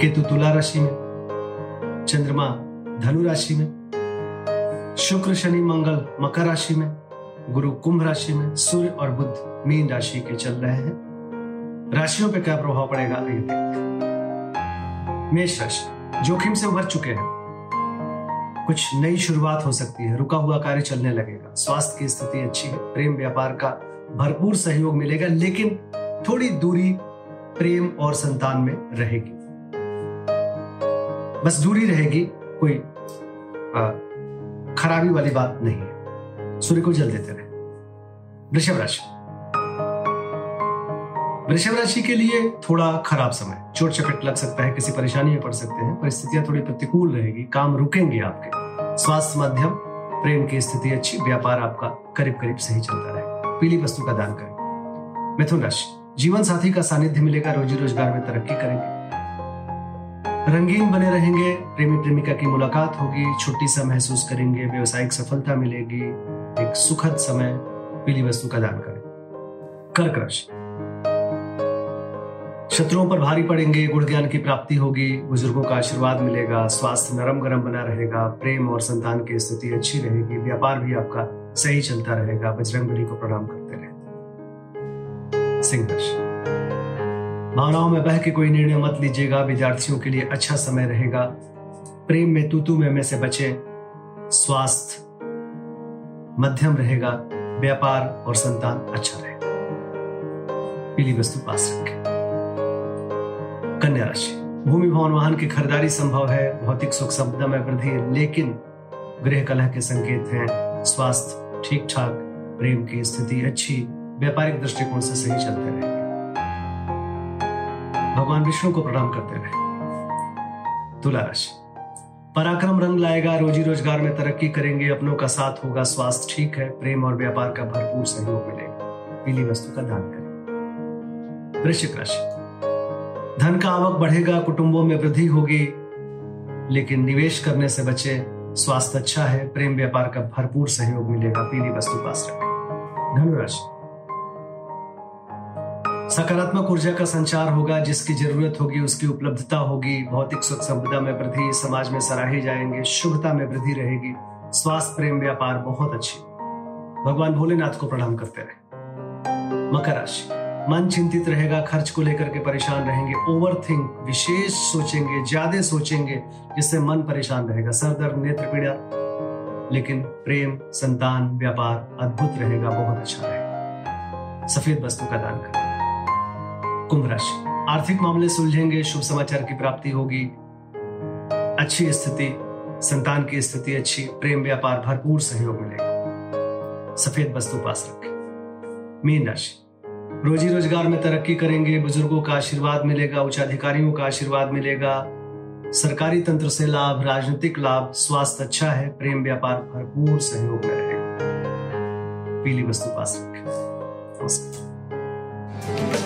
केतु तुला राशि में, चंद्रमा धनु राशि में, शुक्र शनि मंगल मकर राशि में, गुरु कुंभ राशि में, सूर्य और बुद्ध मीन राशि के चल रहे हैं। राशियों पे क्या प्रभाव पड़ेगा? मेष राशि, जोखिम से उभर चुके हैं। कुछ नई शुरुआत हो सकती है। रुका हुआ कार्य चलने लगेगा। स्वास्थ्य की स्थिति अच्छी है। प्रेम व्यापार का भरपूर सहयोग मिलेगा, लेकिन थोड़ी दूरी प्रेम और संतान में रहेगी। बस दूरी रहेगी, कोई खराबी वाली बात नहीं है। सूर्य को जल देते रहे। वृषभ राशि। वृषभ राशि के लिए थोड़ा खराब समय। चोट चपेट लग सकता है, किसी परेशानी में पड़ सकते हैं, परिस्थितियाँ थोड़ी प्रतिकूल रहेगी, काम रुकेंगे आपके। स्वास्थ्य मध्यम, प्रेम की स्थिति अच्छी, व्यापार आपका करीब करीब सही चलता रहे। पीली वस्तु का दान करें। मिथुन राशि। जीवन साथी का सानिध्य मिलेगा रोजी रोज़गार में तरक्की करेंगे। रंगीन बने रहेंगे। प्रेमी प्रेमिका की मुलाकात होगी। छुट्टी सा महसूस करेंगे। व्यवसायिक सफलता मिलेगी। एक सुखद समय पीली वस्तु का दान करें। कर्क राशि शत्रुओं पर भारी पड़ेंगे। गुण ज्ञान की प्राप्ति होगी। बुज़ुर्गों का आशीर्वाद मिलेगा। स्वास्थ्य नरम गरम बना रहेगा। प्रेम और संतान की स्थिति अच्छी रहेगी। व्यापार भी आपका सही चलता रहेगा। बजरंग को प्रणाम करते रहे सिंह राशि भावनाओं में बह के कोई निर्णय मत लीजिएगा। विद्यार्थियों के लिए अच्छा समय रहेगा। प्रेम में तूतू में, में से बचे। स्वास्थ्य मध्यम रहेगा। व्यापार और संतान अच्छा रहेगा। पीली वस्तु पास रखें। कन्या राशि। भूमि भवन वाहन की खरीदारी संभव है। भौतिक सुख संपदा में वृद्धि लेकिन गृह कलह के संकेत हैं। स्वास्थ्य ठीक ठाक प्रेम की स्थिति अच्छी। व्यापारिक दृष्टिकोण से सही चलते रहेंगे भगवान विष्णु को प्रणाम करते रहे। तुला राशि पराक्रम रंग लाएगा, रोजी रोज़गार में तरक्की करेंगे, अपनों का साथ होगा, स्वास्थ्य ठीक है, प्रेम और व्यापार का भरपूर सहयोग मिलेगा। पीली वस्तु का दान करें। वृश्चिक राशि, धन का आवक बढ़ेगा, कुटुंबों में वृद्धि होगी, लेकिन निवेश करने से बचे, स्वास्थ्य अच्छा है, प्रेम व्यापार का भरपूर सहयोग मिलेगा, पीली वस्तु पास रखें। धनुराशि सकारात्मक ऊर्जा का संचार होगा, जिसकी ज़रूरत होगी, उसकी उपलब्धता होगी। भौतिक सुख संपदा में वृद्धि, समाज में सराहे जाएँगे, शुभता में वृद्धि रहेगी। स्वास्थ्य, प्रेम, व्यापार बहुत अच्छी। भगवान भोलेनाथ को प्रणाम करते रहे। मकर राशि। मन चिंतित रहेगा, खर्च को लेकर के परेशान रहेंगे ओवर थिंक विशेष सोचेंगे, ज़्यादा सोचेंगे, जिससे मन परेशान रहेगा। सर दर्द, नेत्र पीड़ा, लेकिन प्रेम, संतान, व्यापार अद्भुत रहेगा, बहुत अच्छा रहेगा। सफ़ेद वस्तु का दान करें। कुंभ राशि। आर्थिक मामले सुलझेंगे, शुभ समाचार की प्राप्ति होगी। अच्छी स्थिति, संतान की स्थिति अच्छी, प्रेम व्यापार भरपूर सहयोग मिलेगा। सफ़ेद वस्तु पास रखें। मीन राशि। रोजी रोज़गार में तरक्की करेंगे, बुज़ुर्गों का आशीर्वाद मिलेगा उच्च अधिकारियों का आशीर्वाद मिलेगा। सरकारी तंत्र से लाभ, राजनीतिक लाभ, स्वास्थ्य अच्छा है, प्रेम व्यापार भरपूर सहयोग में रहेगा पीली वस्तु पास रखें। नमस्कार।